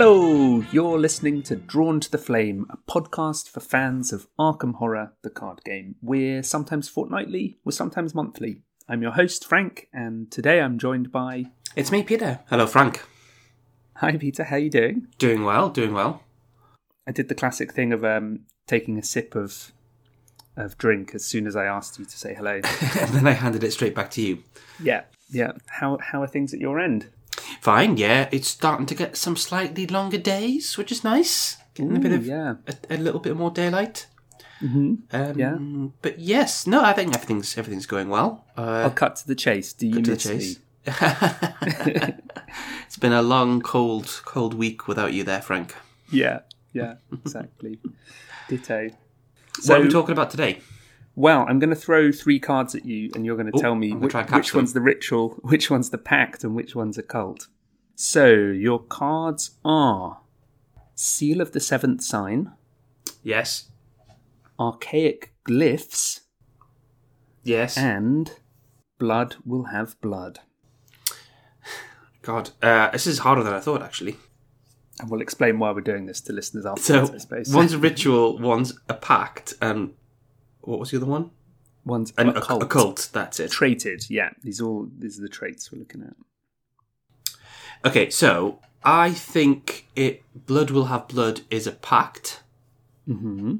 Hello, you're listening to Drawn to the Flame, a podcast for fans of Arkham Horror, the card game. We're sometimes fortnightly, we're sometimes monthly. I'm your host, Frank, and today I'm joined by. It's me, Peter. Hello, Frank. Hi, Peter, how you doing? Doing well, doing well. I did the classic thing of um, taking a sip of of drink as soon as I asked you to say hello. and then I handed it straight back to you. yeah, yeah. How how are things at your end? Fine, yeah. It's starting to get some slightly longer days, which is nice. Getting a bit of yeah. a, a little bit more daylight. Mm-hmm. Um, Yeah. But yes, no, I think everything's everything's going well. I'll Uh, cut to the chase. Do you miss chase. me? it's been a long, cold, cold week without you there, Frank. Yeah, yeah, exactly. Ditto. what are we talking about today? Well, I'm going to throw three cards at you, and you're going to Ooh, tell me which, try and catch which them. one's the ritual, which one's the pact, and which one's a cult. So, your cards are Seal of the Seventh Sign, Yes, Archaic Glyphs, yes. and Blood Will Have Blood. God, uh, this is harder than I thought, actually. And we'll explain why we're doing this to listeners afterwards, So, I suppose. one's a ritual, one's a pact, and what was the other one? one's An, a cult. a cult. That's it. Traded, yeah. These all these are the traits we're looking at. Okay, so I think it. Blood will have blood is a pact. Mm-hmm.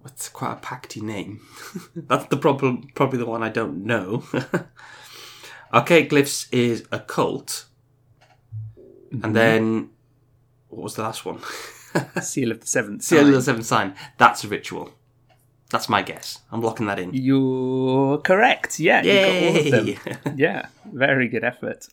What's quite a pacty name? That's the problem. Probably the one I don't know. Archaic glyphs is occult, and then what was the last one? Seal of the Seventh Seal Sign. of the Seventh Sign. That's a ritual. That's my guess. I'm locking that in. You're correct. Yeah, you got all of them. yeah, very good effort.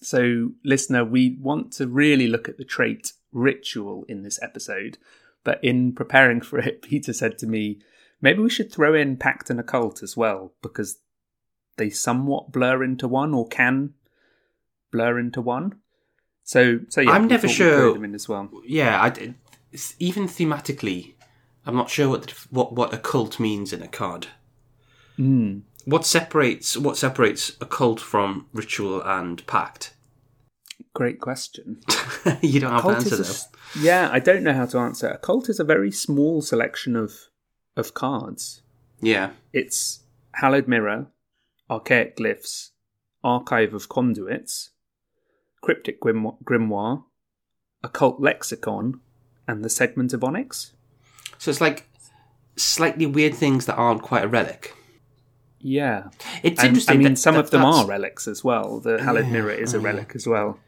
So, listener, we want to really look at the trait ritual in this episode, but in preparing for it, Peter said to me, maybe we should throw in pact and occult as well, because they somewhat blur into one or can blur into one. So, so yeah, I'm never sure- them in as well. yeah, I even thematically, I'm not sure what the, what what occult means in a card. Mm. What separates what separates occult from ritual and pact? Great question. you don't have an answer a though. yeah, I don't know how to answer. A cult is a very small selection of of cards. Yeah, It's Hallowed Mirror, Archaic Glyphs, Archive of Conduits, Cryptic Grim- Grimoire, Occult Lexicon, and the Segment of Onyx. So it's like slightly weird things that aren't quite a relic. Yeah, It's and, interesting. I mean, that- some that of them that's- are relics as well. The Hallowed Yeah, Mirror is a oh, yeah. relic as well.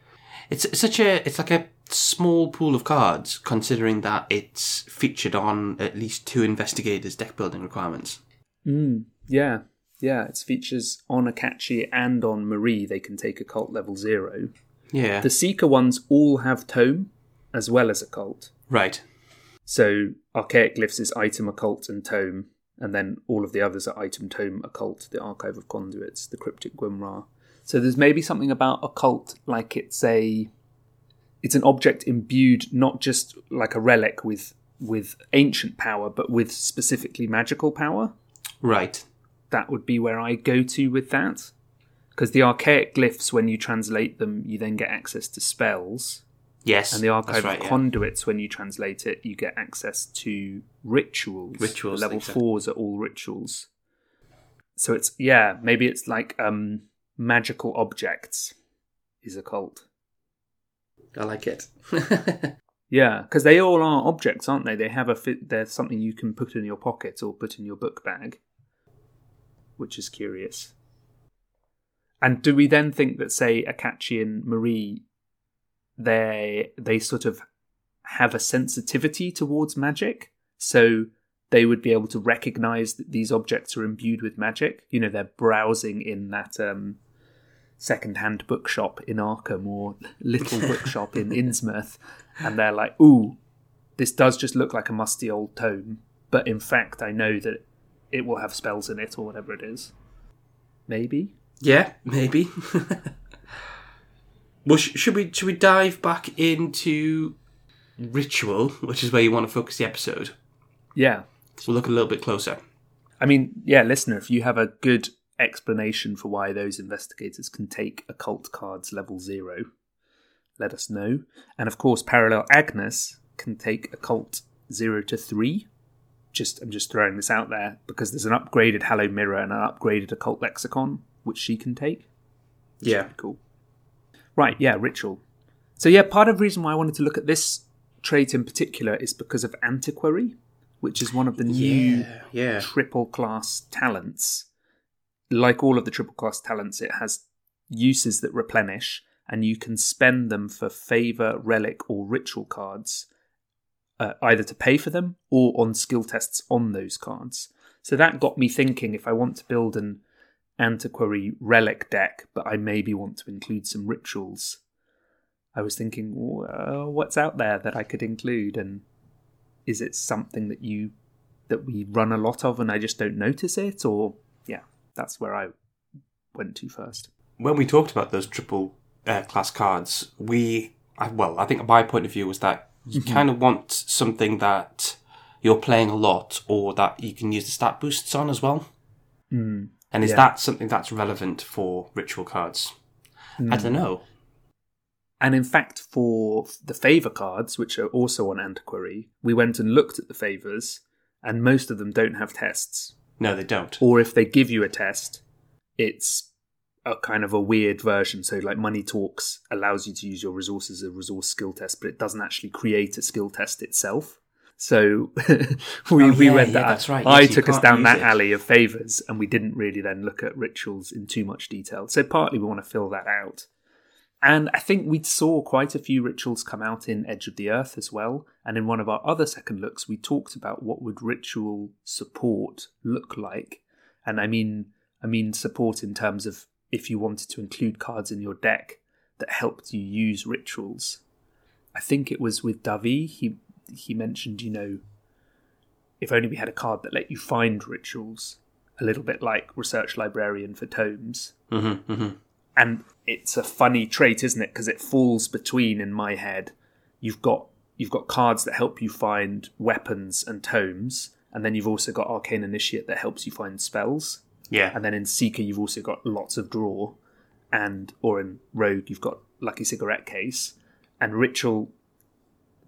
It's such a it's like a small pool of cards, considering that it's featured on at least two investigators' deck building requirements. Mm, yeah, yeah. Its features on Akachi and on Marie. They can take occult level zero. Yeah, The Seeker ones all have tome as well as occult. right. So Archaic Glyphs is item, occult, and tome, and then all of the others are item, tome, occult, the Archive of Conduits, the Cryptic Grimoire. So there's maybe something about occult, like it's a it's an object imbued not just like a relic with with ancient power, but with specifically magical power. Right. That would be where I go to with that. Because the archaic glyphs, when you translate them, you then get access to spells. Yes. And the archive right, of yeah. conduits, when you translate it, you get access to rituals. Rituals, The level exactly. fours are all rituals. So it's yeah, maybe it's like um magical objects is occult. I like it. Yeah, because they all are objects, aren't they? They have a fit. They're something you can put in your pocket or put in your book bag, which is curious. And do we then think that, say, Akachi and Marie, they they sort of have a sensitivity towards magic, so they would be able to recognize that these objects are imbued with magic? You know, they're browsing in that um, second-hand bookshop in Arkham or little bookshop in Innsmouth, and they're like, "Ooh, this does just look like a musty old tome, but in fact, I know that it will have spells in it or whatever it is." Maybe. yeah, maybe. well, sh- should we should we dive back into ritual, which is where you want to focus the episode? Yeah. We'll look a little bit closer. I mean, yeah, listener, if you have a good explanation for why those investigators can take occult cards level zero, let us know. And of course, Parallel Agnes can take occult zero to three. Just I'm just throwing this out there because there's an upgraded Hallowed Mirror and an upgraded occult lexicon which she can take. Yeah. Cool. Right, yeah, ritual. So yeah, part of the reason why I wanted to look at this trait in particular is because of antiquary, which is one of the new Yeah. Yeah. triple class talents. Like all of the triple class talents, it has uses that replenish, and you can spend them for favor, relic, or ritual cards, uh, either to pay for them or on skill tests on those cards. So that got me thinking if I want to build an antiquary relic deck, but I maybe want to include some rituals. I was thinking, well, what's out there that I could include, and is it something that you that we run a lot of, and I just don't notice it, or yeah, that's where I went to first. when we talked about those triple uh, class cards, we I, well, I think my point of view was that you kind of want something that you're playing a lot, or that you can use the stat boosts on as well. Mm. And is Yeah. that something that's relevant for ritual cards? I don't hmm. know. And in fact, for the favor cards, which are also on Antiquary, we went and looked at the favors, and most of them don't have tests. No, they don't. Or if they give you a test, it's a kind of a weird version. So, like Money Talks allows you to use your resources as a resource skill test, but it doesn't actually create a skill test itself. So we, Oh, we yeah, went yeah, that. that's right. I Yes, took us down that it. alley of favors, and we didn't really then look at rituals in too much detail. So partly we want to fill that out. And I think we saw quite a few rituals come out in Edge of the Earth as well. And in one of our other second looks, we talked about what would ritual support look like. And I mean, I mean support in terms of if you wanted to include cards in your deck that helped you use rituals. I think it was with Davi. He he mentioned, you know, if only we had a card that let you find rituals, a little bit like Research Librarian for tomes Mm-hmm, mm-hmm. and it's a funny trait, isn't it? Because it falls between in my head. You've got you've got cards that help you find weapons and tomes, and then you've also got Arcane Initiate that helps you find spells. Yeah. And then in Seeker you've also got lots of draw, and or in Rogue you've got Lucky Cigarette Case, and Ritual.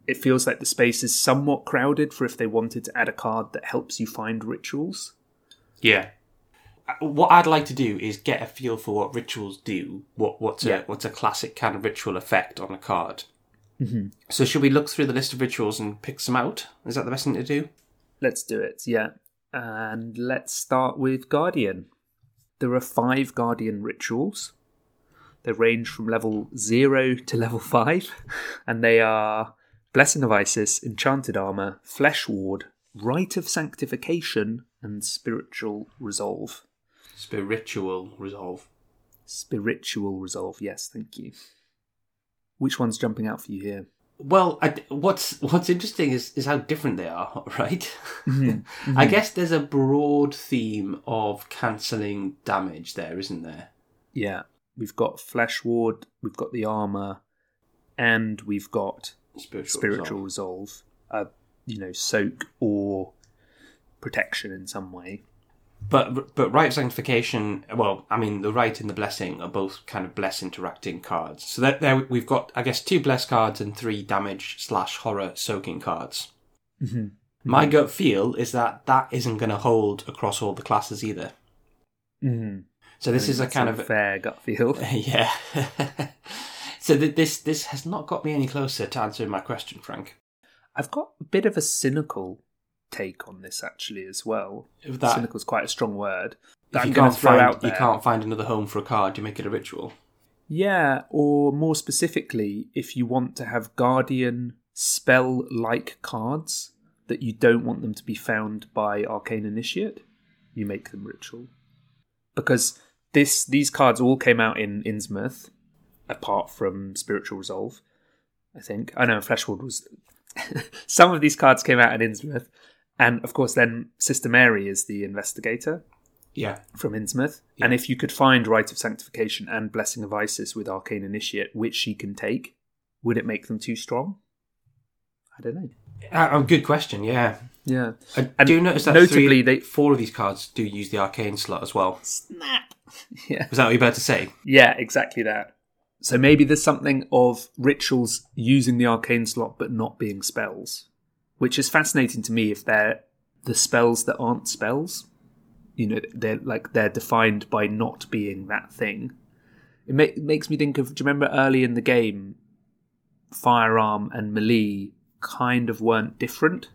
It feels like the space is somewhat crowded for if they wanted to add a card that helps you find rituals. Yeah. Uh, What I'd like to do is get a feel for what rituals do. What what's Yeah. a what's a classic kind of ritual effect on a card. Mm-hmm. So should we look through the list of rituals and pick some out? Is that the best thing to do? Let's do it, yeah. And let's start with Guardian. There are five Guardian rituals. They range from level 0 to level 5, and they are Blessing of Isis, Enchanted Armour, Flesh Ward, Rite of Sanctification, and Spiritual Resolve. Spiritual resolve. Spiritual Resolve, yes, thank you. Which one's jumping out for you here? Well, I, what's what's interesting is is how different they are, right? Mm-hmm. I mm-hmm. guess there's a broad theme of cancelling damage there, isn't there? Yeah, we've got Flesh Ward, we've got the armour, and we've got Spiritual, spiritual resolve. resolve, uh, you know, soak or protection in some way. But but Rite sanctification. Well, I mean, the rite and the blessing are both kind of bless interacting cards. So that there we've got, I guess, two bless cards and three damage slash horror soaking cards. Mm-hmm. My gut feel is that that isn't going to hold across all the classes either. Mm-hmm. So this is a kind of fair gut feel. yeah. so th- this this has not got me any closer to answering my question, Frank. I've got a bit of a cynical take on this actually as well. That Cynical is quite a strong word. if That you can't find out you can't find another home for a card, you make it a ritual. Yeah, or more specifically, if you want to have guardian spell like cards that you don't want them to be found by arcane initiate, you make them ritual. Because this these cards all came out in Innsmouth, apart from Spiritual Resolve. I think. I know Flesh Ward was some of these cards came out at Innsmouth. And of course then Sister Mary is the investigator Yeah. from Innsmouth. And if you could find Rite of Sanctification and Blessing of Isis with Arcane Initiate, which she can take, would it make them too strong? I don't know. Uh, oh, good question. Yeah. Yeah. I And do notice that notably three, they- four of these cards do use the arcane slot as well. Snap. Yeah. Was that what you were about to say? Yeah, exactly that. So maybe there's something of rituals using the arcane slot but not being spells, which is fascinating to me if they're the spells that aren't spells. You know, they're like they're defined by not being that thing. It, ma- makes me think of. Do you remember early in the game, firearm and melee kind of weren't different?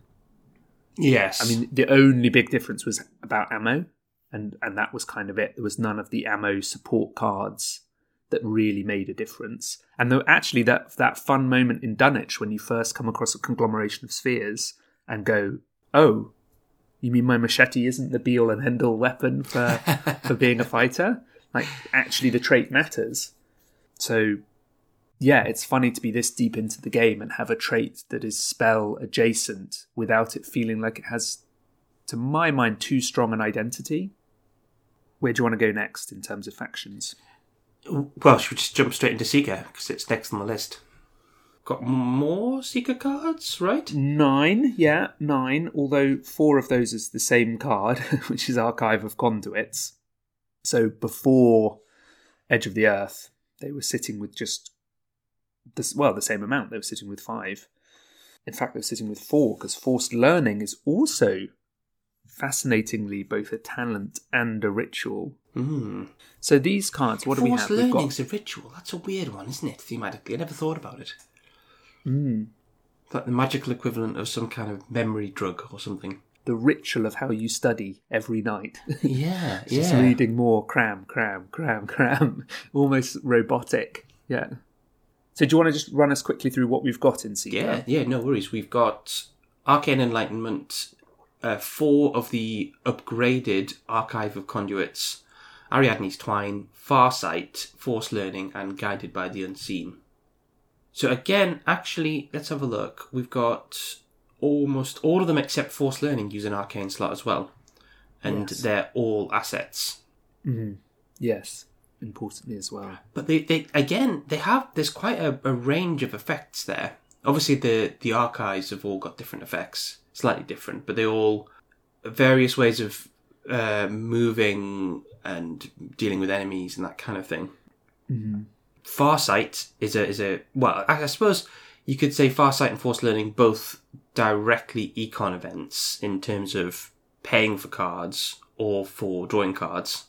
Yes. I mean, the only big difference was about ammo, and and that was kind of it. There was none of the ammo support cards that really made a difference. And though actually that that fun moment in Dunwich when you first come across a conglomeration of spheres and go, "Oh, you mean my machete isn't the be all and end all weapon for for being a fighter? Like actually, the trait matters." So yeah, it's funny to be this deep into the game and have a trait that is spell adjacent without it feeling like it has, to my mind, too strong an identity. Where do you want to go next in terms of factions? Well, should we just jump straight into Seeker because it's next on the list? Got more Seeker cards, right? Nine, yeah, nine. Although four of those is the same card, which is Archive of Conduits. So before Edge of the Earth, they were sitting with just this, well, the same amount. They were sitting with five. In fact, they were sitting with four because forced learning is also fascinatingly both a talent and a ritual. Mm. So these cards, what do we Forced have? We've got learning's a ritual. That's a weird one, isn't it? Thematically, I never thought about it. Mm. Like the magical equivalent of some kind of memory drug or something. the ritual of how you study every night. Yeah, Just yeah. reading more, cram, cram, cram, cram. Almost robotic. Yeah. So do you want to just run us quickly through what we've got in Seeker? Yeah, yeah, no worries. We've got Arcane Enlightenment, uh, four of the upgraded Archive of Conduits, Ariadne's Twine, Farsight, Force Learning, and Guided by the Unseen. So again, actually, let's have a look. We've got almost all of them except Force Learning use an Arcane slot as well. And Yes. they're all assets. Yes. Importantly as well. But they, they again they have there's quite a, a range of effects there. Obviously the the archives have all got different effects, slightly different, but they all various ways of uh, moving and dealing with enemies and that kind of thing. Mm-hmm. Farsight is a is a well, I, I suppose you could say Farsight and Force Learning both directly econ events in terms of paying for cards or for drawing cards.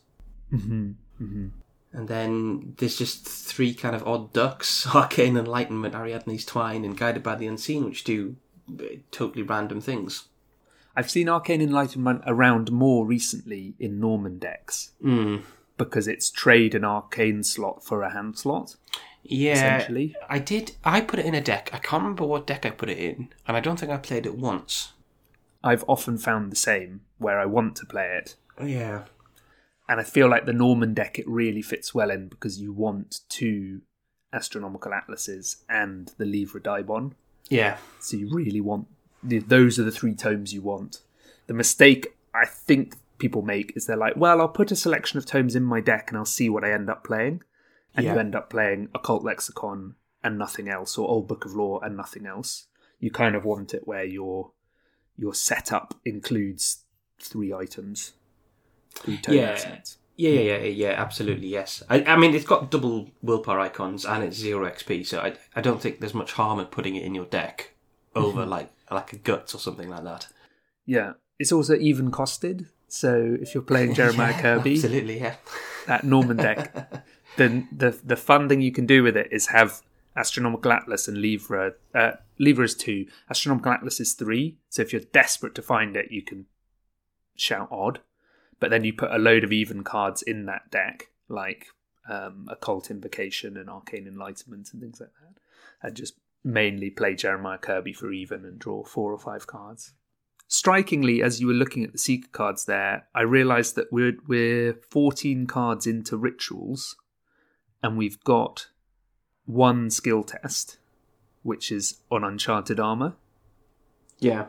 Mm-hmm. Mm-hmm. And then there's just three kind of odd ducks Arcane Enlightenment, Ariadne's Twine, and Guided by the Unseen, which do totally random things. I've seen Arcane Enlightenment around more recently in Norman decks Mm. because it's trade an arcane slot for a hand slot. Yeah, Essentially. I did. I put it in a deck. I can't remember what deck I put it in, and I don't think I played it once. I've often found the same where I want to play it. Yeah, And I feel like the Norman deck it really fits well in because you want two astronomical atlases and the Livre d'Eibon. Yeah, So you really want those are the three tomes you want. The mistake I think people make is they're like, well, I'll put a selection of tomes in my deck and I'll see what I end up playing. And you end up playing Occult Lexicon and nothing else, or Old Book of Law and nothing else. You kind of want it where your your setup includes three items, three tome Yeah. assets. Yeah, yeah, yeah, yeah. Absolutely, yes. I, I mean, it's got double willpower icons and it's zero XP, so I, I don't think there's much harm in putting it in your deck over like like a guts or something like that. Yeah, it's also even costed. So if you're playing Jeremiah Yeah, Kirby, absolutely, yeah. that Norman deck, then the the fun thing you can do with it is have Astronomical Atlas and Livre. Uh, Livre is two. Astronomical Atlas is three. So if you're desperate to find it, you can shout odd. But then you put a load of even cards in that deck, like um, Occult Invocation and Arcane Enlightenment and things like that, and just mainly play Jeremiah Kirby for even and draw four or five cards. Strikingly, as you were looking at the Seeker cards there, I realised that we're we're 14 cards into rituals, and we've got one skill test, which is on Enchanted Armor. Yeah.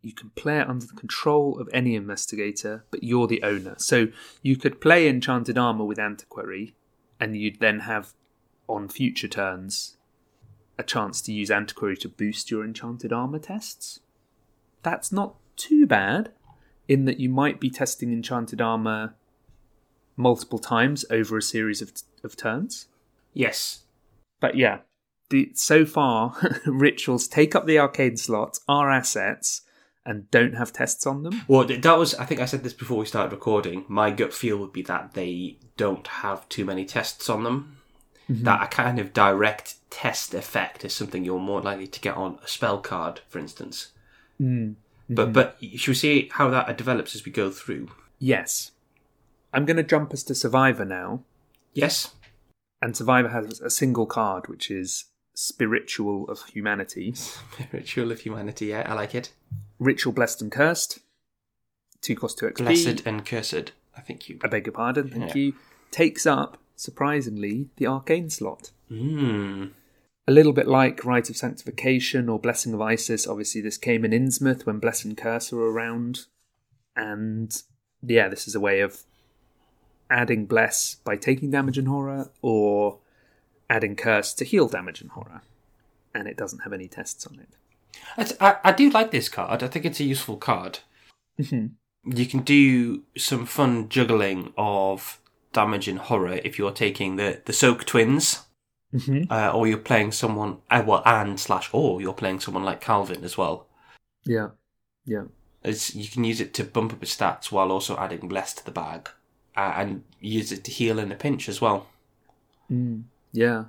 You can play it under the control of any investigator, but you're the owner. So you could play Enchanted Armor with Antiquary, and you'd then have, on future turns, a chance to use Antiquary to boost your Enchanted Armor tests. That's not too bad, in that you might be testing Enchanted Armor multiple times over a series of, of turns. Yes. But yeah, the, so far, rituals take up the arcane slots, are assets, and don't have tests on them. Well, that was. I think I said this before we started recording. My gut feel would be that they don't have too many tests on them. Mm-hmm. That a kind of direct test effect is something you're more likely to get on a spell card, for instance. Mm. But mm-hmm. but should we see how that develops as we go through? Yes. I'm going to jump us to Survivor now. Yes. And Survivor has a single card, which is Spiritual of Humanity. Spiritual of humanity. Yeah, I like it. Ritual Blessed and Cursed. Two cost two XP. Blessed and cursed. I think you. I beg your pardon, thank Yeah. you. Takes up, surprisingly, the Arcane slot. Mm. A little bit like Rite of Sanctification or Blessing of Isis. Obviously, this came in Innsmouth when Bless and Curse were around. And yeah, this is a way of adding Bless by taking damage and horror, or adding Curse to heal damage and horror. And it doesn't have any tests on it. It's- I, I do like this card. I think it's a useful card. You can do some fun juggling of damage and horror if you're taking the, the Soak Twins, Mm-hmm. uh, or you're playing someone, uh, well, and slash, or you're playing someone like Calvin as well. Yeah, yeah. As you can use it to bump up his stats while also adding Bless to the bag, uh, and use it to heal in a pinch as well. Mm, yeah.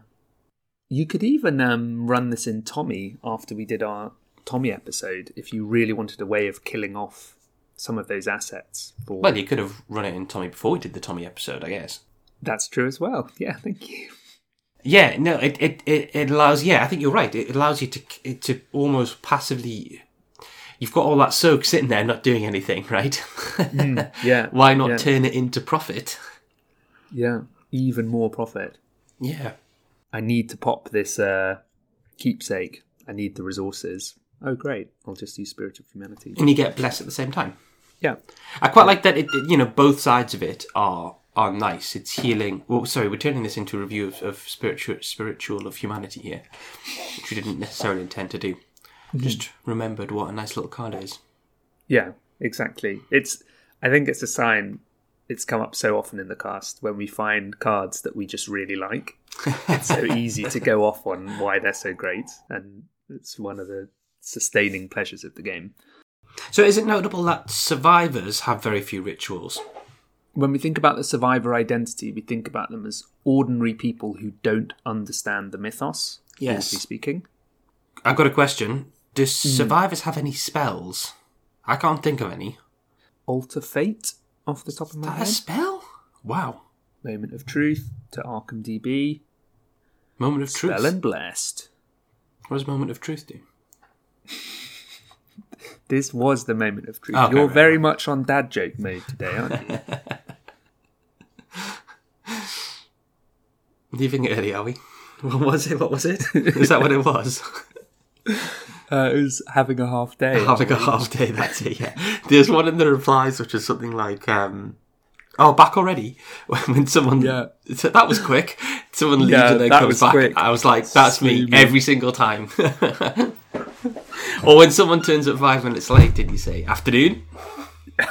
You could even um, run this in Tommy after we did our Tommy episode if you really wanted a way of killing off some of those assets. For... Well, you could have run it in Tommy before we did the Tommy episode, I guess. That's true as well. Yeah, thank you. Yeah, no, it, it, it, allows. Yeah, I think you're right. It allows you to it, to almost passively. You've got all that soak sitting there, not doing anything, right? Yeah. Why not yeah, turn it into profit? Yeah, even more profit. Yeah, I need to pop this uh, keepsake. I need the resources. Oh, great. I'll just use Spirit of Humanity. and you get blessed at the same time. Yeah. I quite like that. It, you know, both sides of it are are nice. It's healing. Well, sorry, we're turning this into a review of, of spiritual spiritual of humanity here, which we didn't necessarily intend to do. Mm-hmm. Just remembered what a nice little card is. Yeah, exactly. It's. I think it's a sign. It's come up so often in the cast when we find cards that we just really like. It's so easy to go off on why they're so great, and it's one of the sustaining pleasures of the game. So, is it notable that survivors have very few rituals? When we think about the survivor identity, we think about them as ordinary people who don't understand the mythos. Yes. speaking. I've got a question. Do hmm. survivors have any spells? I can't think of any. Alter Fate, off the top of my That a spell? Wow. Moment of Truth to Arkham DB. Moment of truth. Spell and Blessed. What does moment of truth do? This was the moment of truth. Okay, You're right, very much on dad joke mode today, aren't you? Leaving it early, are we? What was it? What was it? Is that what it was? uh, it was having a half day. Having a half day, that's it, yeah. There's one in the replies which is something like, um, oh, back already? When someone, Yeah. that was quick. Someone leaves Yeah, and then comes back. quick. I was like, that's me every single time. Or when someone turns up five minutes late, did you say, afternoon?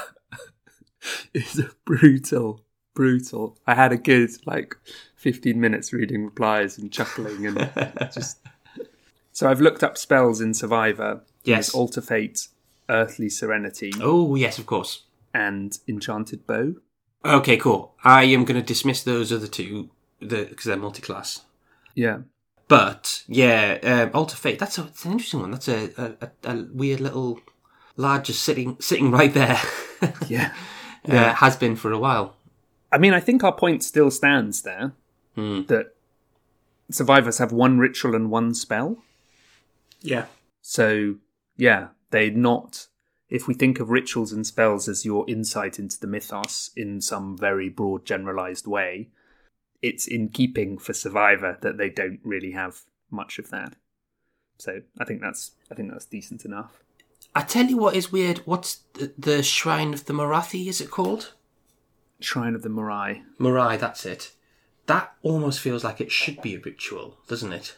It's brutal, brutal. I had a good like 15 minutes reading replies and chuckling and just. So I've looked up spells in Survivor. Yes. Alter Fate, Earthly Serenity, Oh, yes, of course. and Enchanted Bow. Okay, cool. I am going to dismiss those other two because they're multi-class. Yeah. But yeah, um, Alter Fate. That's a, it's an interesting one. That's a, a, a, a weird little lad just sitting sitting right there. Yeah. uh, has been for a while. I mean, I think our point still stands there Hmm. that survivors have one ritual and one spell. Yeah. So, yeah, they're not. If we think of rituals and spells as your insight into the mythos in some very broad, generalized way, it's in keeping for Survivor that they don't really have much of that. So, I think that's I think that's decent enough. I tell you what is weird. What's the, the Shrine of the Marathi? Is it called? Shrine of the Moirai. Moirai, that's it. That almost feels like it should be a ritual, doesn't it?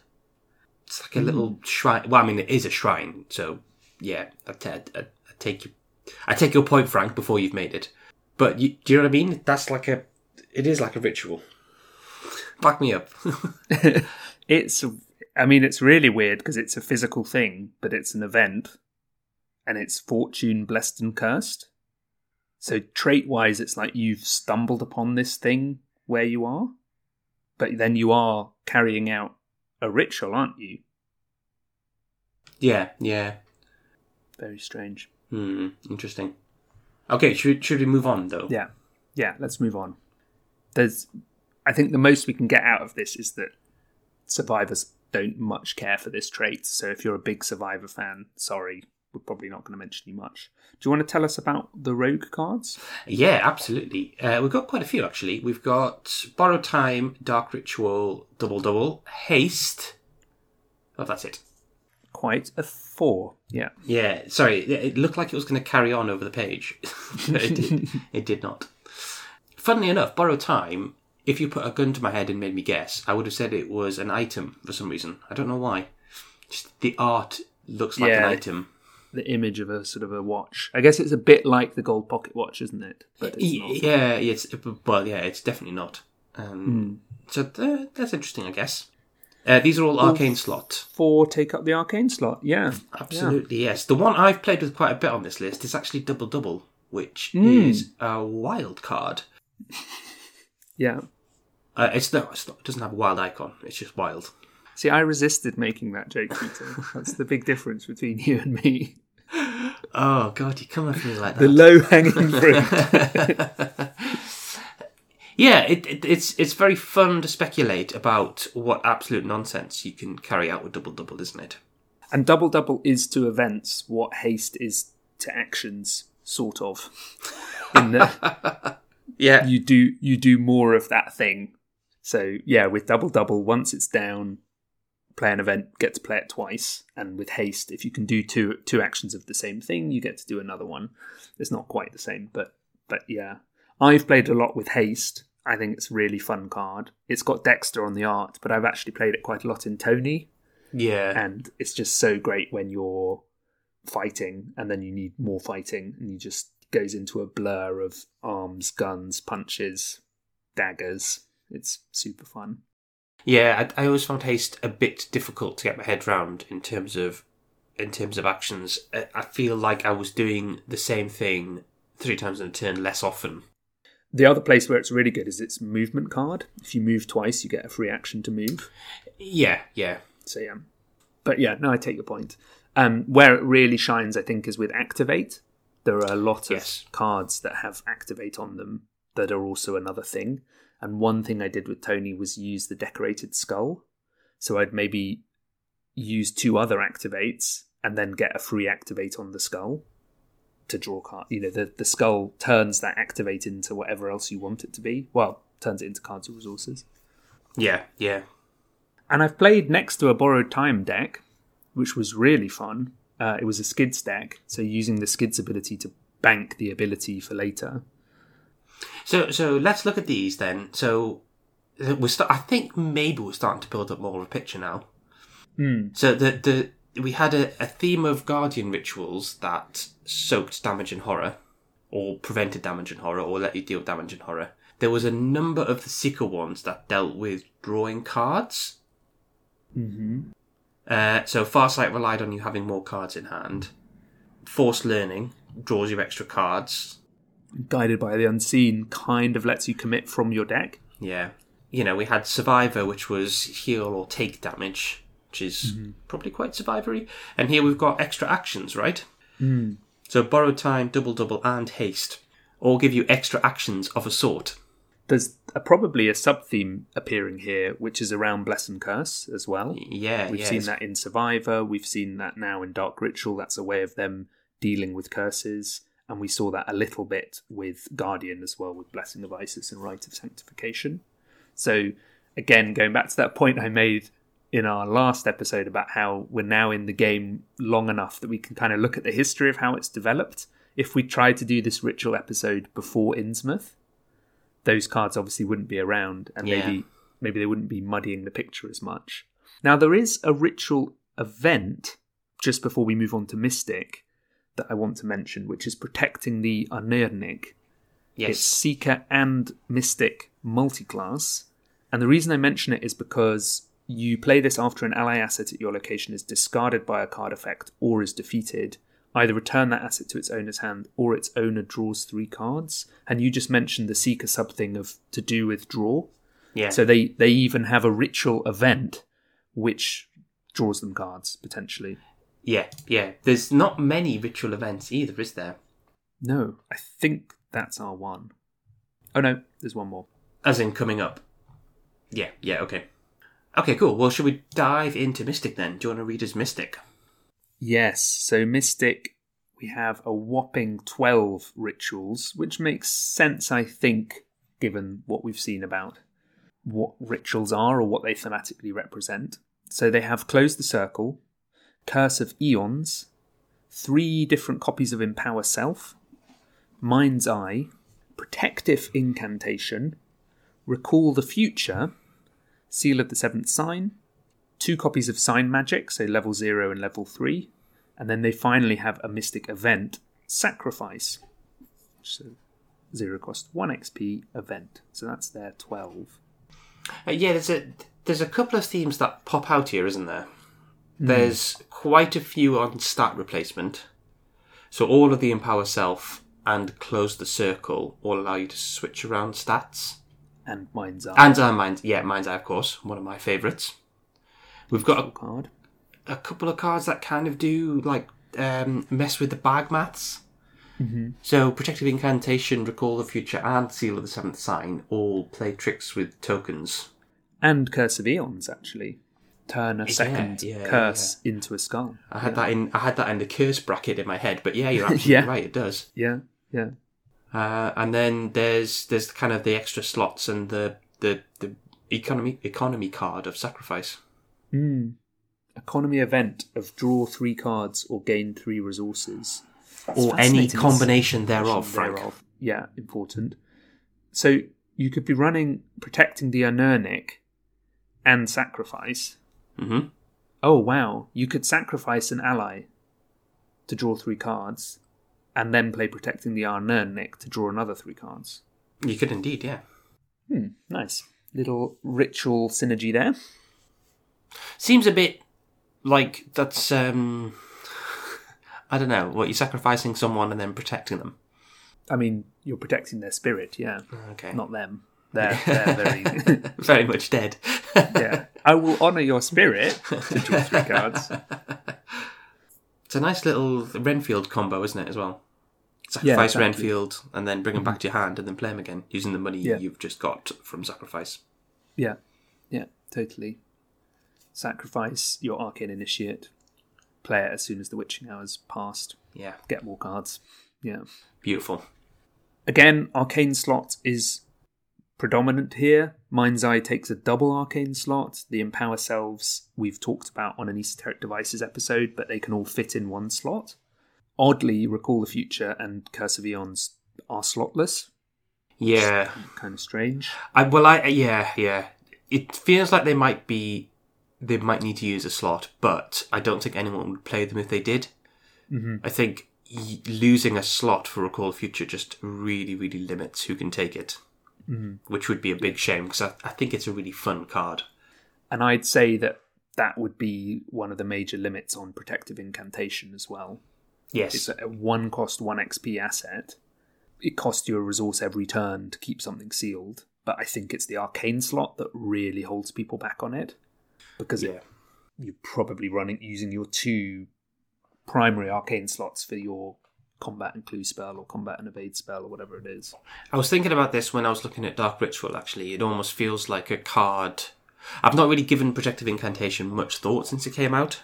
It's like a little hmm. shrine. Well, I mean, it is a shrine, so yeah. I, t- I, I take you, I take your point, Frank, before you've made it. But you, do you know what I mean? That's like a, it is like a ritual. Back me up. It's, I mean, it's really weird because it's a physical thing, but it's an event, and it's fortune blessed and cursed. So trait wise, it's like you've stumbled upon this thing where you are, but then you are carrying out a ritual, aren't you? Yeah, yeah. Very strange. Hmm, interesting. Okay, should should we move on though? Yeah, yeah. Let's move on. There's, I think the most we can get out of this is that survivors don't much care for this trait. So if you're a big survivor fan, sorry, we're probably not going to mention you much. Do you want to tell us about the rogue cards? Yeah, absolutely. Uh, we've got quite a few actually. We've got borrow time, dark ritual, double double, haste. Oh, that's it. Quite a four. Yeah. Yeah, sorry, it looked like it was going to carry on over the page, but it did. it did not. Funnily enough, borrow time. If you put a gun to my head and made me guess, I would have said it was an item for some reason. I don't know why. Just the art looks like an item. The image of a sort of a watch. I guess it's a bit like the gold pocket watch, isn't it? But it's Y- not. Yeah, it's well, yeah, it's definitely not. Um, So th- that's interesting, I guess. Uh, these are all arcane slot. Four take up the arcane slot. Yeah. Absolutely, yes. The one I've played with quite a bit on this list is actually double double, which Hmm. is a wild card. Yeah. Uh, it's not, it's not. It doesn't have a wild icon. It's just wild. See, I resisted making that joke, Peter. That's the big difference between you and me. Oh god, you come at me like that. The low hanging fruit. yeah, it, it, it's it's very fun to speculate about what absolute nonsense you can carry out with double double, isn't it? and double double is to events what haste is to actions, sort of. In that Yeah, you do you do more of that thing. So yeah, with double double, once it's down, play an event, get to play it twice. And with haste, if you can do two two actions of the same thing, you get to do another one. It's not quite the same, but but yeah. I've played a lot with haste. I think it's a really fun card. It's got Dexter on the art, but I've actually played it quite a lot in Tony, yeah, and it's just so great when you're fighting and then you need more fighting and you just goes into a blur of arms, guns, punches, daggers. It's super fun. yeah. I, I always found haste a bit difficult to get my head round in terms of in terms of actions. I, I feel like I was doing the same thing three times in a turn less often. The other place where it's really good is its movement card. If you move twice, you get a free action to move. Yeah, yeah, So yeah, but yeah, no, I take your point. Um, where it really shines, I think, is with activate. There are a lot of Yes. cards that have activate on them that are also another thing. And one thing I did with Tony was use the decorated skull. So I'd maybe use two other activates and then get a free activate on the skull to draw card. You know, the, the skull turns that activate into whatever else you want it to be. Well, turns it into cards or resources. yeah, yeah. And I've played next to a borrowed time deck, which was really fun. Uh, it was a skid stack, so using the skids ability to bank the ability for later. So so let's look at these then. So we're st- I think maybe we're starting to build up more of a picture now. So the the we had a, a theme of guardian rituals that soaked damage and horror, or prevented damage and horror, or let you deal damage and horror. There was a number of the seeker ones that dealt with drawing cards. Mm-hmm. Uh, so Farsight relied on you having more cards in hand. Forced learning draws you extra cards. Guided by the unseen kind of lets you commit from your deck. Yeah. You know, we had Survivor, which was heal or take damage, which is probably quite survivory. And here we've got extra actions, right? Mm. So borrowed time, double double, and haste all give you extra actions of a sort. There's a, probably a sub theme appearing here, which is around Bless and Curse as well. Yeah, We've yeah, seen it's- that in Survivor. We've seen that now in Dark Ritual. That's a way of them dealing with curses. And we saw that a little bit with Guardian as well, with Blessing of Isis and Rite of Sanctification. So, again, going back to that point I made in our last episode about how we're now in the game long enough that we can kind of look at the history of how it's developed. If we tried to do this ritual episode before Innsmouth, those cards obviously wouldn't be around, and Yeah. maybe maybe they wouldn't be muddying the picture as much. Now there is a ritual event just before we move on to Mystic that I want to mention, which is protecting the Anirniq. yes. It's Seeker and Mystic multiclass. And the reason I mention it is because You play this after an ally asset at your location is discarded by a card effect or is defeated. Either return that asset to its owner's hand or its owner draws three cards. And you just mentioned the Seeker sub thing of to do with draw. Yeah. So they, they even have a ritual event which draws them cards potentially. yeah, yeah. There's not many ritual events either, is there? No, I think that's our one. Oh no, there's one more. As in coming up. Yeah, yeah, okay. Okay, cool. Well, should we dive into Mystic then? Do you want to read as Mystic? Yes, so Mystic, we have a whopping 12 rituals, which makes sense, I think, given what we've seen about what rituals are or what they thematically represent. So they have Close the Circle, Curse of Eons, three different copies of Empower Self, Mind's Eye, Protective Incantation, Recall the Future, Seal of the Seventh Sign, two copies of Sign Magic, so level 0 and level 3, and then they finally have a Mystic Event, Sacrifice. So, zero cost, 1 XP event. So that's their 12. Uh, yeah, there's a there's a couple of themes that pop out here, isn't there? There's quite a few on stat replacement. So all of the Empower Self and Close the Circle all allow you to switch around stats. And Mind's Eye And uh, Mind's, yeah, Mind's Eye, of course, one of my favourites. We've got card. a, a couple of cards that kind of do, like, um, mess with the bag maths. So Protective Incantation, Recall the Future, and Seal of the Seventh Sign all play tricks with tokens. And Curse of Eons, actually. Turn a second yeah, curse into a skull. I had that in I had that in the curse bracket in my head, but yeah, you're absolutely Yeah. right. It does. Yeah, yeah. Uh, and then there's there's kind of the extra slots and the the, the economy economy card of sacrifice. Mm. Economy event of draw three cards or gain three resources. It's or any combination thereof, Frank. thereof. Yeah, important. So you could be running protecting the Anirniq and sacrifice. hmm Oh wow! You could sacrifice an ally to draw three cards, and then play protecting the Anirniq to draw another three cards. You could indeed, yeah. Hmm, nice little ritual synergy there. Seems a bit like that's um I don't know, what you're sacrificing someone and then protecting them. I mean, you're protecting their spirit, yeah, Okay. not them. They're, they're very Very much dead. yeah. I will honour your spirit to draw three cards. It's a nice little Renfield combo, isn't it, as well? Sacrifice exactly. Renfield and then bring him back to your hand and then play him again using the money Yeah. you've just got from sacrifice. Yeah, yeah, totally. Sacrifice your arcane initiate. Play it as soon as the witching hours passed. Yeah, Get more cards. Yeah. beautiful. Again, arcane slot is predominant here. Mind's Eye takes a double arcane slot. The Empower Selves we've talked about on an Esoteric Devices episode, but they can all fit in one slot. Oddly, Recall the Future and Curse of Eons are slotless. Yeah, Kind of strange. I well, I yeah, yeah. It feels like they might be, they might need to use a slot, but I don't think anyone would play them if they did. Mm-hmm. I think y- losing a slot for Recall Future just really, really limits who can take it, mm-hmm. which would be a big shame because I, I think it's a really fun card. And I'd say that that would be one of the major limits on Protective Incantation as well. Yes, It's a one cost, one XP asset. It costs you a resource every turn to keep something sealed, but I think it's the arcane slot that really holds people back on it because yeah. it, you're probably running using your two primary arcane slots for your combat and clue spell or combat and evade spell or whatever it is. I was thinking about this when I was looking at Dark Ritual. Actually, it almost feels like a card. I've not really given Protective Incantation much thought since it came out,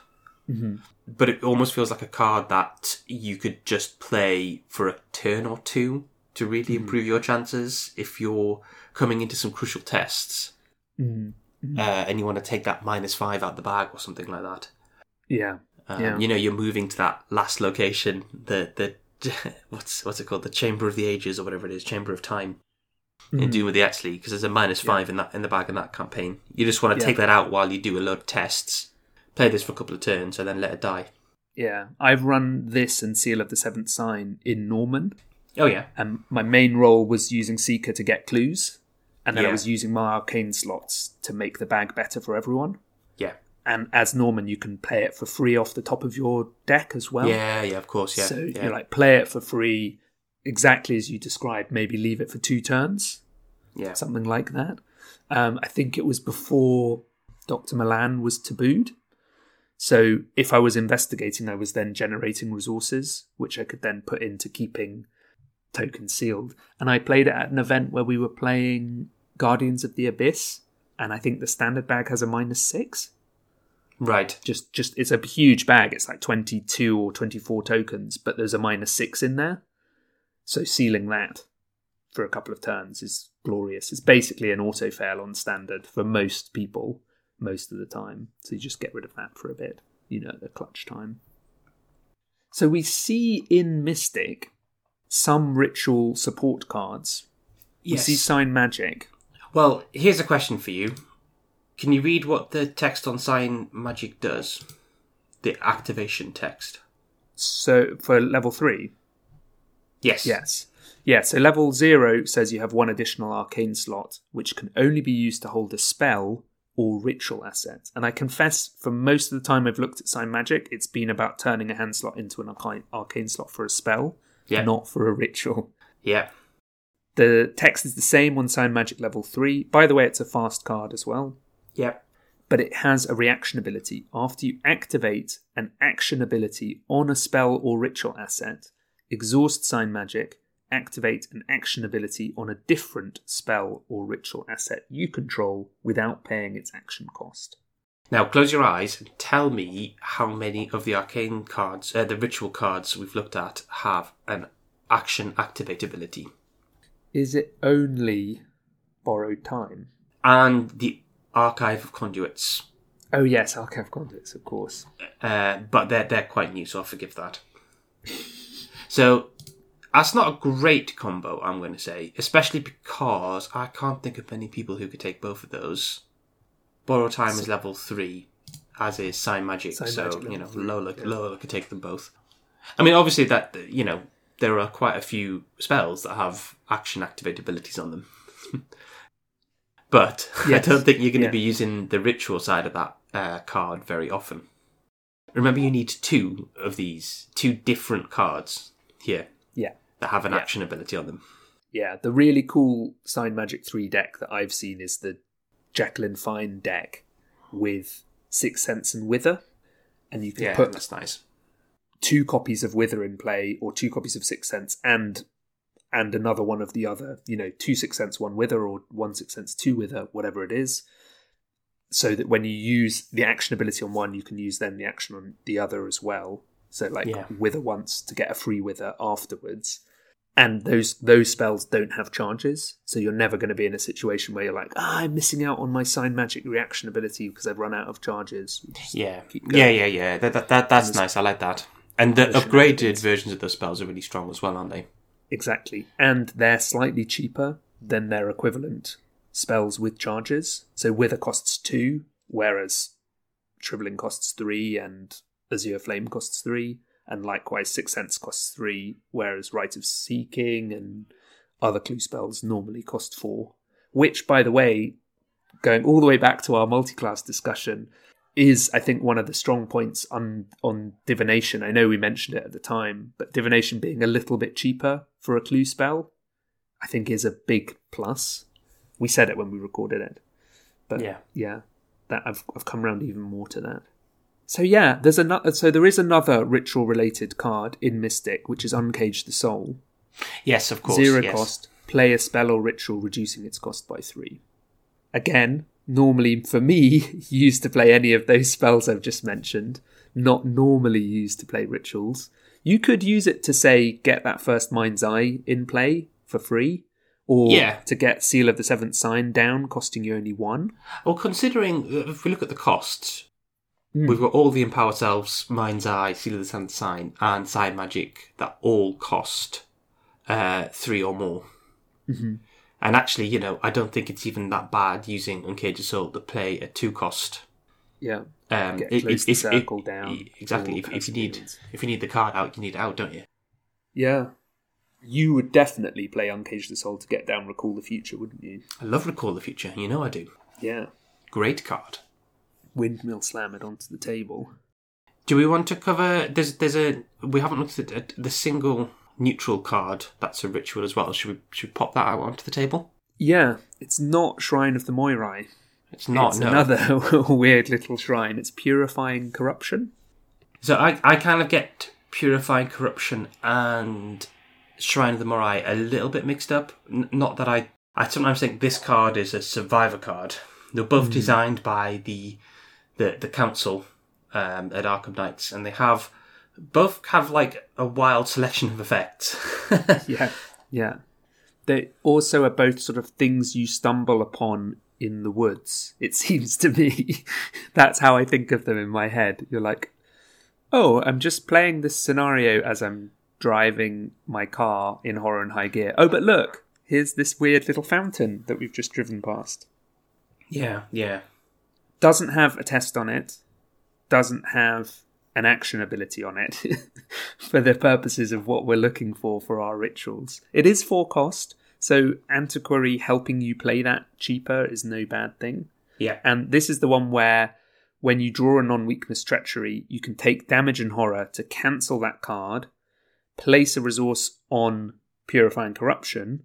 Mm-hmm. but it almost feels like a card that you could just play for a turn or two to really Mm-hmm. improve your chances if you're coming into some crucial tests Mm-hmm. Uh, and you want to take that minus five out the bag or something like that. Yeah, Um, Yeah. You know, you're moving to that last location, the the what's what's it called, the Chamber of the Ages or whatever it is, Chamber of Time Mm-hmm. in Dunwich Legacy, because there's a minus five in that in the bag in that campaign. You just want to Yeah. take that out while you do a load of tests, play this for a couple of turns, and then let it die. yeah. I've run this and Seal of the Seventh Sign in Norman, Oh yeah, and my main role was using Seeker to get clues, and then I was using my arcane slots to make the bag better for everyone. Yeah. And as Norman, you can play it for free off the top of your deck as well. Yeah, yeah, of course, yeah. so yeah. you like play it for free, exactly as you described. Maybe leave it for two turns, yeah. something like that. Um, I think it was before Doctor Milan was tabooed. So if I was investigating, I was then generating resources, which I could then put into keeping tokens sealed. And I played it at an event where we were playing Guardians of the Abyss, and I think the standard bag has a minus six. Right. Just, just it's a huge bag. It's like twenty-two or twenty-four tokens, but there's a minus six in there. So sealing that for a couple of turns is glorious. It's basically an auto fail on standard for most people most of the time. So you just get rid of that for a bit, you know, the clutch time. So we see in Mystic some ritual support cards. Yes. We see sign magic. Well, here's a question for you. Can you read what the text on sign magic does? The activation text. So for level three, Yes. Yes. Yeah, so level zero says you have one additional arcane slot, which can only be used to hold a spell or ritual asset. And I confess, for most of the time I've looked at Sign Magic, it's been about turning a hand slot into an arcane, arcane slot for a spell, Yeah. not for a ritual. Yeah. The text is the same on Sign Magic level 3. By the way, it's a fast card as well, Yeah. but it has a reaction ability. After you activate an action ability on a spell or ritual asset, exhaust Sign Magic, activate an action ability on a different spell or ritual asset you control without paying its action cost. Now close your eyes and tell me how many of the arcane cards, uh, the ritual cards we've looked at, have an action activate ability. Is it only borrowed time? And the archive of conduits. Oh yes, Archive of Conduits, of course. Uh, but they're they're quite new, so I'll forgive that. So that's not a great combo, I'm going to say, especially because I can't think of many people who could take both of those. Borrow time is level three, as is sign magic, Sign so Magic you know Lola yeah. Lola could take them both. I mean, obviously that you know there are quite a few spells that have action activate abilities on them. But Yes. I don't think you're going to Yeah. be using the ritual side of that uh, card very often. Remember, you need two of these, two different cards here Yeah. that have an Yeah. action ability on them. Yeah, the really cool Sign Magic 3 deck that I've seen is the Jacqueline Fine deck with Sixth Sense and Wither. And you can put that's nice. Two copies of Wither in play or two copies of Sixth Sense and and another one of the other, you know, two Sixth Sense, one Wither, or one Sixth Sense, two Wither, whatever it is. So that when you use the action ability on one, you can use then the action on the other as well. So like Yeah. Wither once to get a free Wither afterwards. And those those spells don't have charges, so you're never going to be in a situation where you're like, ah, I'm missing out on my sign magic reaction ability because I've run out of charges. Yeah, yeah, yeah, yeah. That, that, that that's nice. I like that. And the upgraded versions of those spells are really strong as well, aren't they? Exactly. And they're slightly cheaper than their equivalent spells with charges. So Wither costs two, whereas Shriveling costs three and Azure Flame costs three. And likewise, Sixth Sense costs three, whereas Rite of Seeking and other clue spells normally cost four. Which, by the way, going all the way back to our multi-class discussion, is I think one of the strong points on on divination. I know we mentioned it at the time, but divination being a little bit cheaper for a clue spell, I think is a big plus. We said it when we recorded it, but Yeah. yeah, that I've I've come around even more to that. So yeah, there's another. So there is another ritual related card in Mystic, which is Uncage the Soul. Yes, of course. Zero yes. cost. Play a spell or ritual, reducing its cost by three. Again, normally for me, used to play any of those spells I've just mentioned, not normally used to play rituals. You could use it to say get that first mind's eye in play for free, or Yeah. to get Seal of the Seventh Sign down, costing you only one. Well, considering uh, if we look at the costs, Hmm. we've got all the Empower Selves, Mind's Eye, Seal of the Seventh Sign, and Sign Magic that all cost uh, three or more. Mm-hmm. And actually, you know, I don't think it's even that bad using Uncaged Soul to play a two cost. Yeah, Um, Get it- it- the if- circle if- down, Exactly. If, if you need if you need the card out, you need it out, don't you? yeah. You would definitely play Uncage the Soul to get down Recall the Future, wouldn't you? I love Recall the Future. You know I do. Yeah. Great card. windmill slam it onto the table. Do we want to cover? There's there's a we haven't looked at it- the single neutral card. That's a ritual as well. Should we should we pop that out onto the table? Yeah, it's not Shrine of the Moirai. It's not. it's no. another weird little shrine. It's purifying corruption. So I I kind of get purifying corruption and Shrine of the Moirai a little bit mixed up. N- not that I I sometimes think this card is a survivor card. They're both designed by the the the council um, at Arkham Nights, and they have both have like a wild selection of effects. Yeah, yeah. They also are both sort of things you stumble upon in the woods. It seems to me that's how I think of them in my head. You're like, oh, I'm just playing this scenario as I'm driving my car in horror and high gear. Oh, but look, here's this weird little fountain that we've just driven past. yeah, yeah. doesn't have a test on it, doesn't have an action ability on it for the purposes of what we're looking for for our rituals. It is for cost, so Antiquary helping you play that cheaper is no bad thing. Yeah. And this is the one where when you draw a non weakness treachery, you can take damage and horror to cancel that card, place a resource on purifying corruption,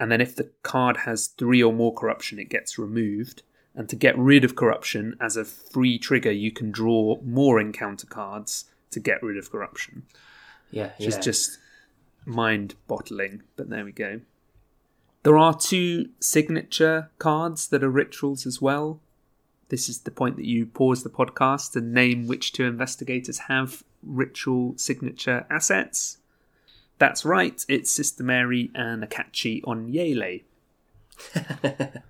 and then if the card has three or more corruption, it gets removed. And to get rid of corruption as a free trigger, you can draw more encounter cards to get rid of corruption. Yeah, Which is just mind bottling, but there we go. There are two signature cards that are rituals as well. This is the point that you pause the podcast and name which two investigators have ritual signature assets. That's right, it's Sister Mary and Akachi Onyele.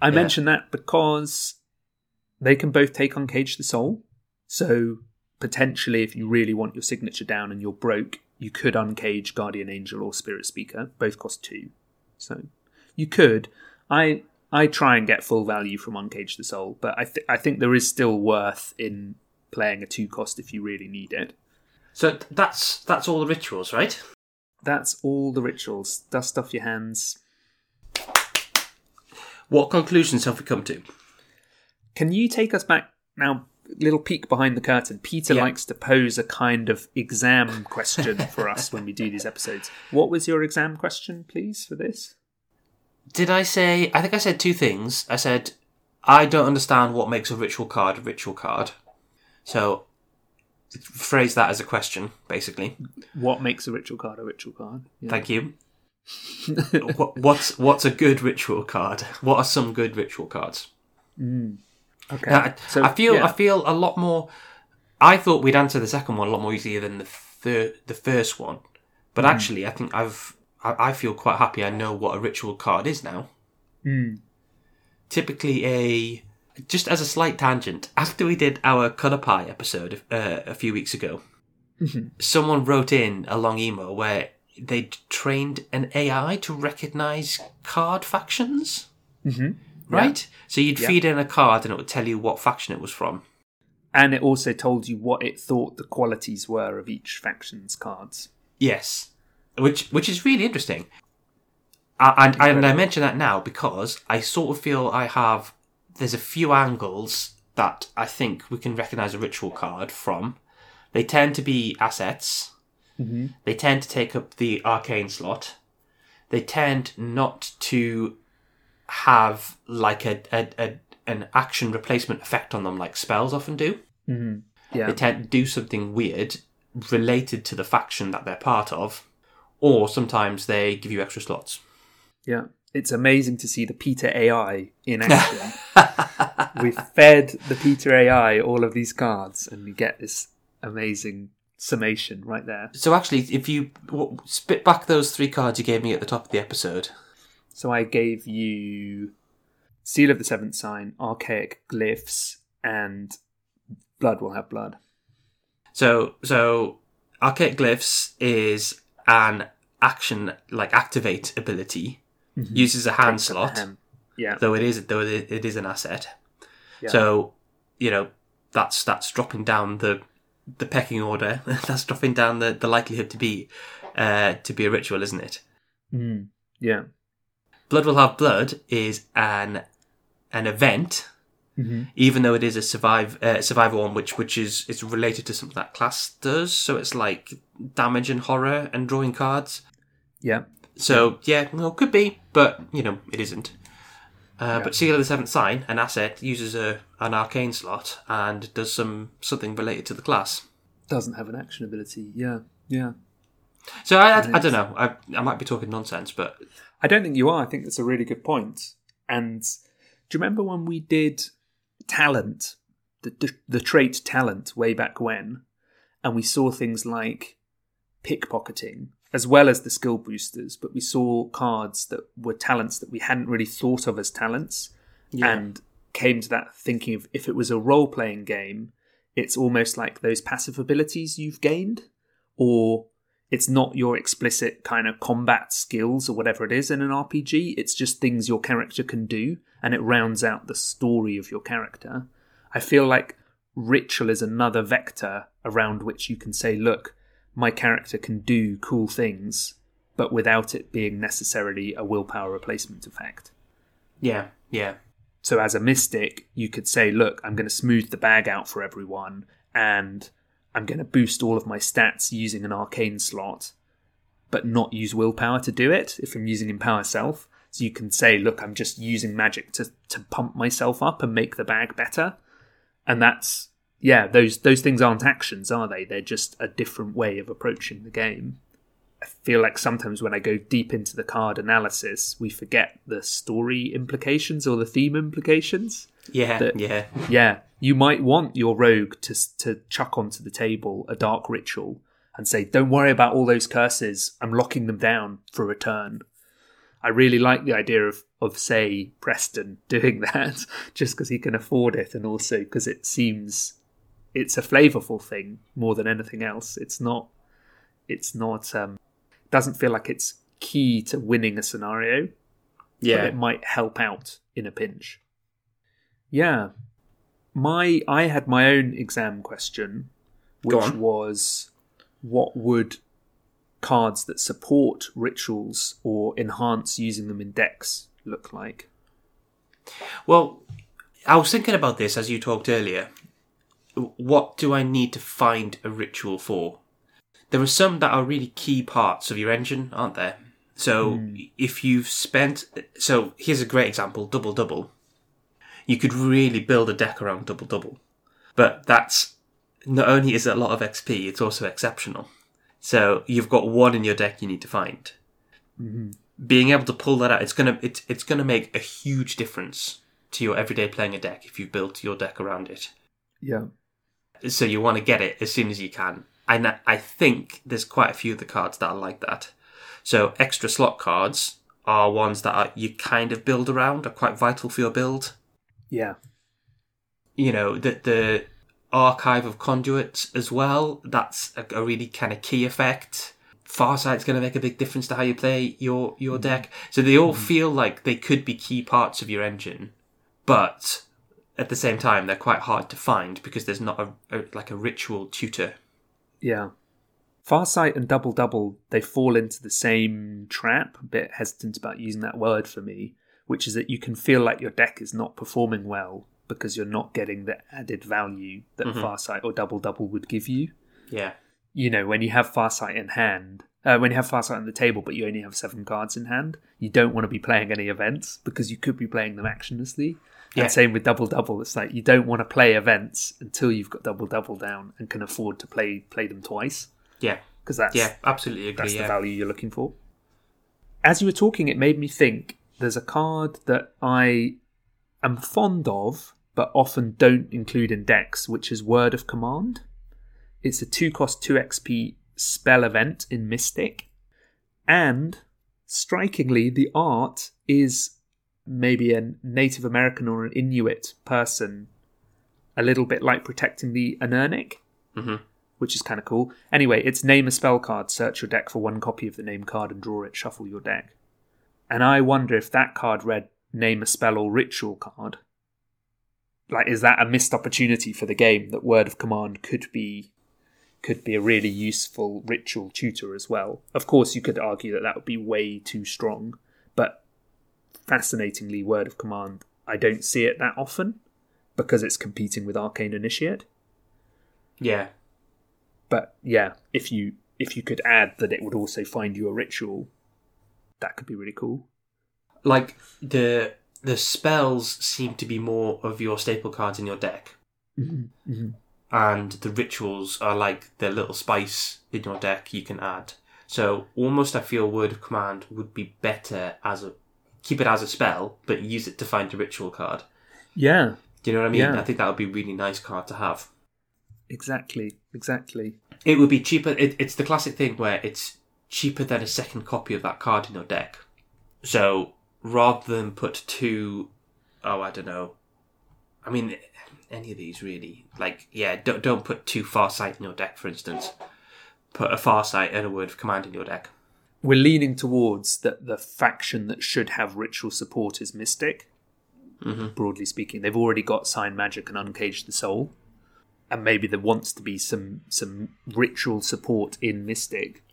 I Yeah. mention that because they can both take Uncage the Soul. So potentially, if you really want your signature down and you're broke, you could uncage Guardian Angel or Spirit Speaker. Both cost two, so you could. I I try and get full value from Uncage the Soul, but I th- I think there is still worth in playing a two cost if you really need it. So that's that's all the rituals, right? That's all the rituals. Dust off your hands. What conclusions have we come to? Can you take us back now? Little peek behind the curtain. Peter Yeah. likes to pose a kind of exam question for us when we do these episodes. What was your exam question, please, for this? Did I say? I think I said two things. I said I don't understand what makes a ritual card a ritual card. So phrase that as a question, basically. What makes a ritual card a ritual card? Yeah. Thank you. What, what's what's a good ritual card? What are some good ritual cards? Okay. I, so I feel yeah. I feel a lot more. I thought we'd answer the second one a lot more easier than the third, the first one, but Hmm. actually, I think I've I, I feel quite happy. I know what a ritual card is now. Hmm. Typically, a just as a slight tangent. After we did our colour pie episode uh, a few weeks ago, Mm-hmm. someone wrote in a long email where they trained an AI to recognise card factions. Mhm. Right? So you'd Yeah. feed in a card and it would tell you what faction it was from. and it also told you what it thought the qualities were of each faction's cards. Yes, which which is really interesting. I, and, and I mention that now because I sort of feel I have. There's a few angles that I think we can recognise a ritual card from. They tend to be assets. Mm-hmm. They tend to take up the arcane slot. They tend not to have like a, a, a an action replacement effect on them like spells often do. Mm-hmm. Yeah. They tend to do something weird related to the faction that they're part of, or sometimes they give you extra slots. Yeah. It's amazing to see the Peter AI in action. we fed the Peter AI all of these cards and we get this amazing summation right there. So actually, if you spit back those three cards you gave me at the top of the episode, So I gave you Seal of the Seventh Sign, Archaic Glyphs, and Blood Will Have Blood. so so archaic glyphs is an action like activate ability, mm-hmm. uses a hand slot, yeah. though it is though it it is an asset. Yeah. So you know that's that's dropping down the the pecking order. that's dropping down the, the likelihood to be uh, to be a ritual, isn't it? Mm, yeah. Blood will have blood is an an event even though it is a survive uh, survival one, which which is is related to something that class does. So it's like damage and horror and drawing cards. Yeah. So yeah, well, could be, but you know, it isn't. Uh, But Seal of the Seventh Sign, an asset, uses a an arcane slot and does some something related to the class. Doesn't have an action ability. Yeah. Yeah. So I, I, I don't know. I, I might be talking nonsense, but I don't think you are. I think that's a really good point. And do you remember when we did talent, the, the, the trait talent way back when, and we saw things like pickpocketing as well as the skill boosters, but we saw cards that were talents that we hadn't really thought of as talents and came to that thinking of if it was a role playing game, it's almost like those passive abilities you've gained, or it's not your explicit kind of combat skills or whatever it is in an RPG. It's just things your character can do, and it rounds out the story of your character. I feel like ritual is another vector around which you can say, look, my character can do cool things, but without it being necessarily a willpower replacement effect. yeah, yeah, So as a mystic, you could say, look, I'm going to smooth the bag out for everyone and I'm going to boost all of my stats using an arcane slot, but not use willpower to do it if I'm using Empower Self. So you can say, look, I'm just using magic to, to pump myself up and make the bag better. And that's yeah, those those things aren't actions, are they? They're just a different way of approaching the game. I feel like sometimes when I go deep into the card analysis, we forget the story implications or the theme implications. yeah, That- yeah, Yeah, you might want your rogue to to chuck onto the table a dark ritual and say, "Don't worry about all those curses. I'm locking them down for a return." I really like the idea of of say Preston doing that just because he can afford it and also because it seems it's a flavorful thing more than anything else. It's not it's not um doesn't feel like it's key to winning a scenario, but yeah. it might help out in a pinch. Yeah. My I had my own exam question which was what would cards that support rituals or enhance using them in decks look like? Well, I was thinking about this as you talked earlier. What do I need to find a ritual for? There are some that are really key parts of your engine, aren't there? So hmm. if you've spent, so here's a great example: double double. You could really build a deck around double double, but that's not only is it a lot of XP, it's also exceptional. So you've got one in your deck you need to find. Mm-hmm. Being able to pull that out, it's gonna it's it's gonna make a huge difference to your everyday playing a deck if you've built your deck around it. Yeah. So you want to get it as soon as you can. And I- I think there's quite a few of the cards that are like that. So extra slot cards are ones that are, you kind of build around, are quite vital for your build. Yeah. You know, the, the archive of conduits as well, that's a, a really kind of key effect. Farsight's going to make a big difference to how you play your, your mm. deck. So they all mm. feel like they could be key parts of your engine, but at the same time, they're quite hard to find because there's not a, a like a ritual tutor. Yeah. Farsight and Double Double, they fall into the same trap. A bit hesitant about using that word for me, which is that you can feel like your deck is not performing well because you're not getting the added value that Farsight or Double Double would give you. Yeah, You know, when you have Farsight in hand, uh, when you have Farsight on the table but you only have seven cards in hand, you don't want to be playing any events because you could be playing them actionlessly. Yeah. And same with Double Double. It's like you don't want to play events until you've got Double Double down and can afford to play play them twice yeah, because that's yeah. Absolutely agree. that's yeah. the value you're looking for. As you were talking, it made me think there's a card that I am fond of, but often don't include in decks, which is Word of Command. It's a 2 cost 2 XP spell event in Mystic. And strikingly, the art is maybe a Native American or an Inuit person, a little bit like protecting the Anirniq Mhm. which is kind of cool. Anyway, it's name a spell card, search your deck for one copy of the name card and draw it, shuffle your deck. And I wonder if that card read name a spell or ritual card. Like, is that a missed opportunity for the game that Word of Command could be could be a really useful ritual tutor as well? Of course, you could argue that that would be way too strong, but fascinatingly, Word of Command, I don't see it that often. because it's competing with Arcane Initiate. Yeah. But yeah, if you if you could add that it would also find you a ritual, that could be really cool. Like the the spells seem to be more of your staple cards in your deck, Mm-hmm. and the rituals are like the little spice in your deck you can add. So almost, I feel word of command would be better as a keep it as a spell, but use it to find a ritual card. Yeah, Do you know what I mean? Yeah. I think that would be a really nice card to have. exactly, exactly. It would be cheaper. It, it's the classic thing where it's cheaper than a second copy of that card in your deck. So rather than put two, oh, I don't know. I mean, any of these really. Like, yeah, don't don't put two Farsight in your deck, for instance. Put a Farsight and a Word of Command in your deck. We're leaning towards that the faction that should have ritual support is Mystic. Mm-hmm. Broadly speaking, they've already got Sign Magic and Uncage the Soul, and maybe there wants to be some some ritual support in Mystic,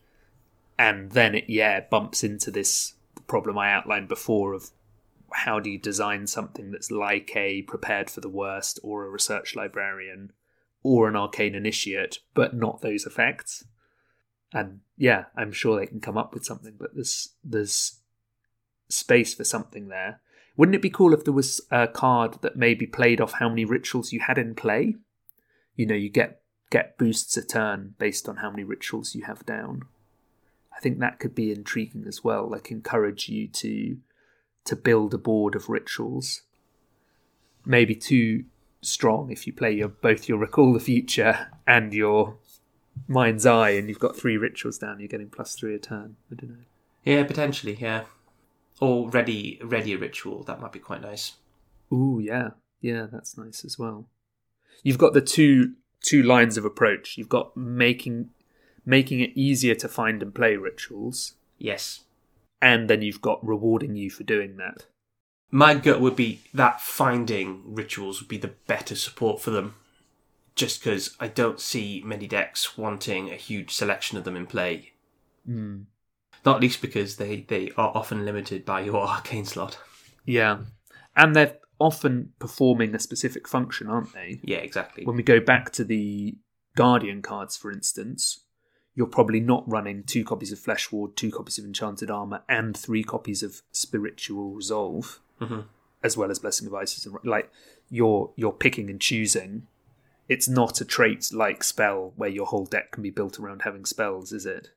and then it yeah bumps into this problem I outlined before of how do you design something that's like a prepared for the worst or a research librarian or an arcane initiate, but not those effects. And yeah, I'm sure they can come up with something, but there's there's space for something there. Wouldn't it be cool if there was a card that maybe played off how many rituals you had in play? You know, you get get boosts a turn based on how many rituals you have down. I think that could be intriguing as well, like encourage you to to build a board of rituals. Maybe too strong if you play your both your recall the future and your mind's eye and you've got three rituals down, you're getting plus three a turn. I don't know. Yeah, potentially, yeah. Or ready, ready a ritual. That might be quite nice. Ooh, yeah, yeah, that's nice as well. You've got the two two lines of approach. You've got making making it easier to find and play rituals, Yes. and then you've got rewarding you for doing that. My gut would be that finding rituals would be the better support for them. Just because I don't see many decks wanting a huge selection of them in play. Mm. Not least because they, they are often limited by your arcane slot. Yeah, and they're often performing a specific function, aren't they? Yeah, exactly. When we go back to the Guardian cards, for instance, you're probably not running two copies of Flesh Ward, two copies of Enchanted Armor, and three copies of Spiritual Resolve, Mhm. as well as Blessing of Isis. And like you're you're picking and choosing. It's not a trait like spell where your whole deck can be built around having spells, is it?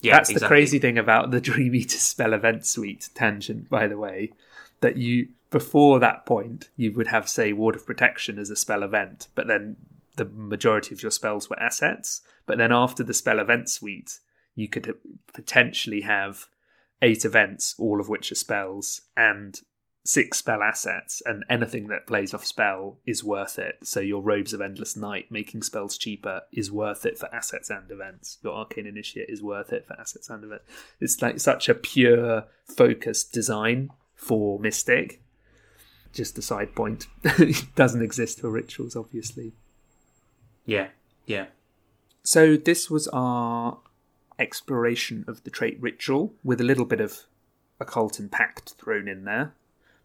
Yeah, That's the crazy thing about the Dream Eater spell event suite tangent, by the way, that you before that point you would have say Ward of Protection as a spell event, but then the majority of your spells were assets. But then after the spell event suite, you could potentially have eight events, all of which are spells, and six spell assets, and anything that plays off spell is worth it. So your Robes of Endless Night making spells cheaper is worth it for assets and events. Your Arcane Initiate is worth it for assets and events. It's like such a pure focused design for Mystic. Just a side point. it doesn't exist for rituals, obviously. Yeah, yeah. So this was our exploration of the trait ritual with a little bit of occult and pact thrown in there.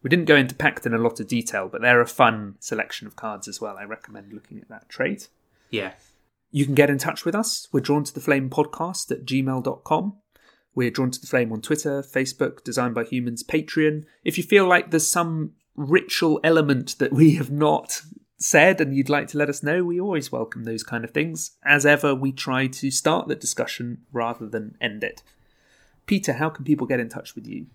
We didn't go into pact in a lot of detail, but they're a fun selection of cards as well. I recommend looking at that trait. Yeah. You can get in touch with us. We're drawn to the flame podcast at gmail.com. We're drawn to the flame on Twitter, Facebook, Designed by Humans, Patreon. If you feel like there's some ritual element that we have not said and you'd like to let us know, we always welcome those kind of things. As ever, we try to start the discussion rather than end it. Peter, how can people get in touch with you?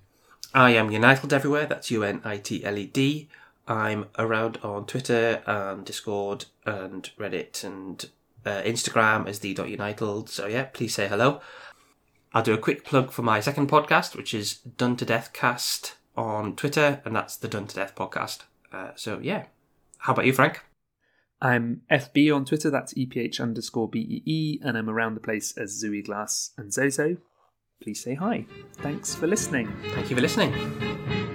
I am Unitled everywhere. That's U N I T L E D. I'm around on Twitter and Discord and Reddit and uh, Instagram as the.unitled. So yeah, please say hello. I'll do a quick plug for my second podcast, which is Done to Death Cast on Twitter, and that's the Done to Death podcast. Uh, so yeah, how about you, Frank? I'm FB on Twitter, that's EPH underscore BEE, and I'm around the place as Zooey Glass and Zozo. Please say hi. Thanks for listening. Thank you for listening.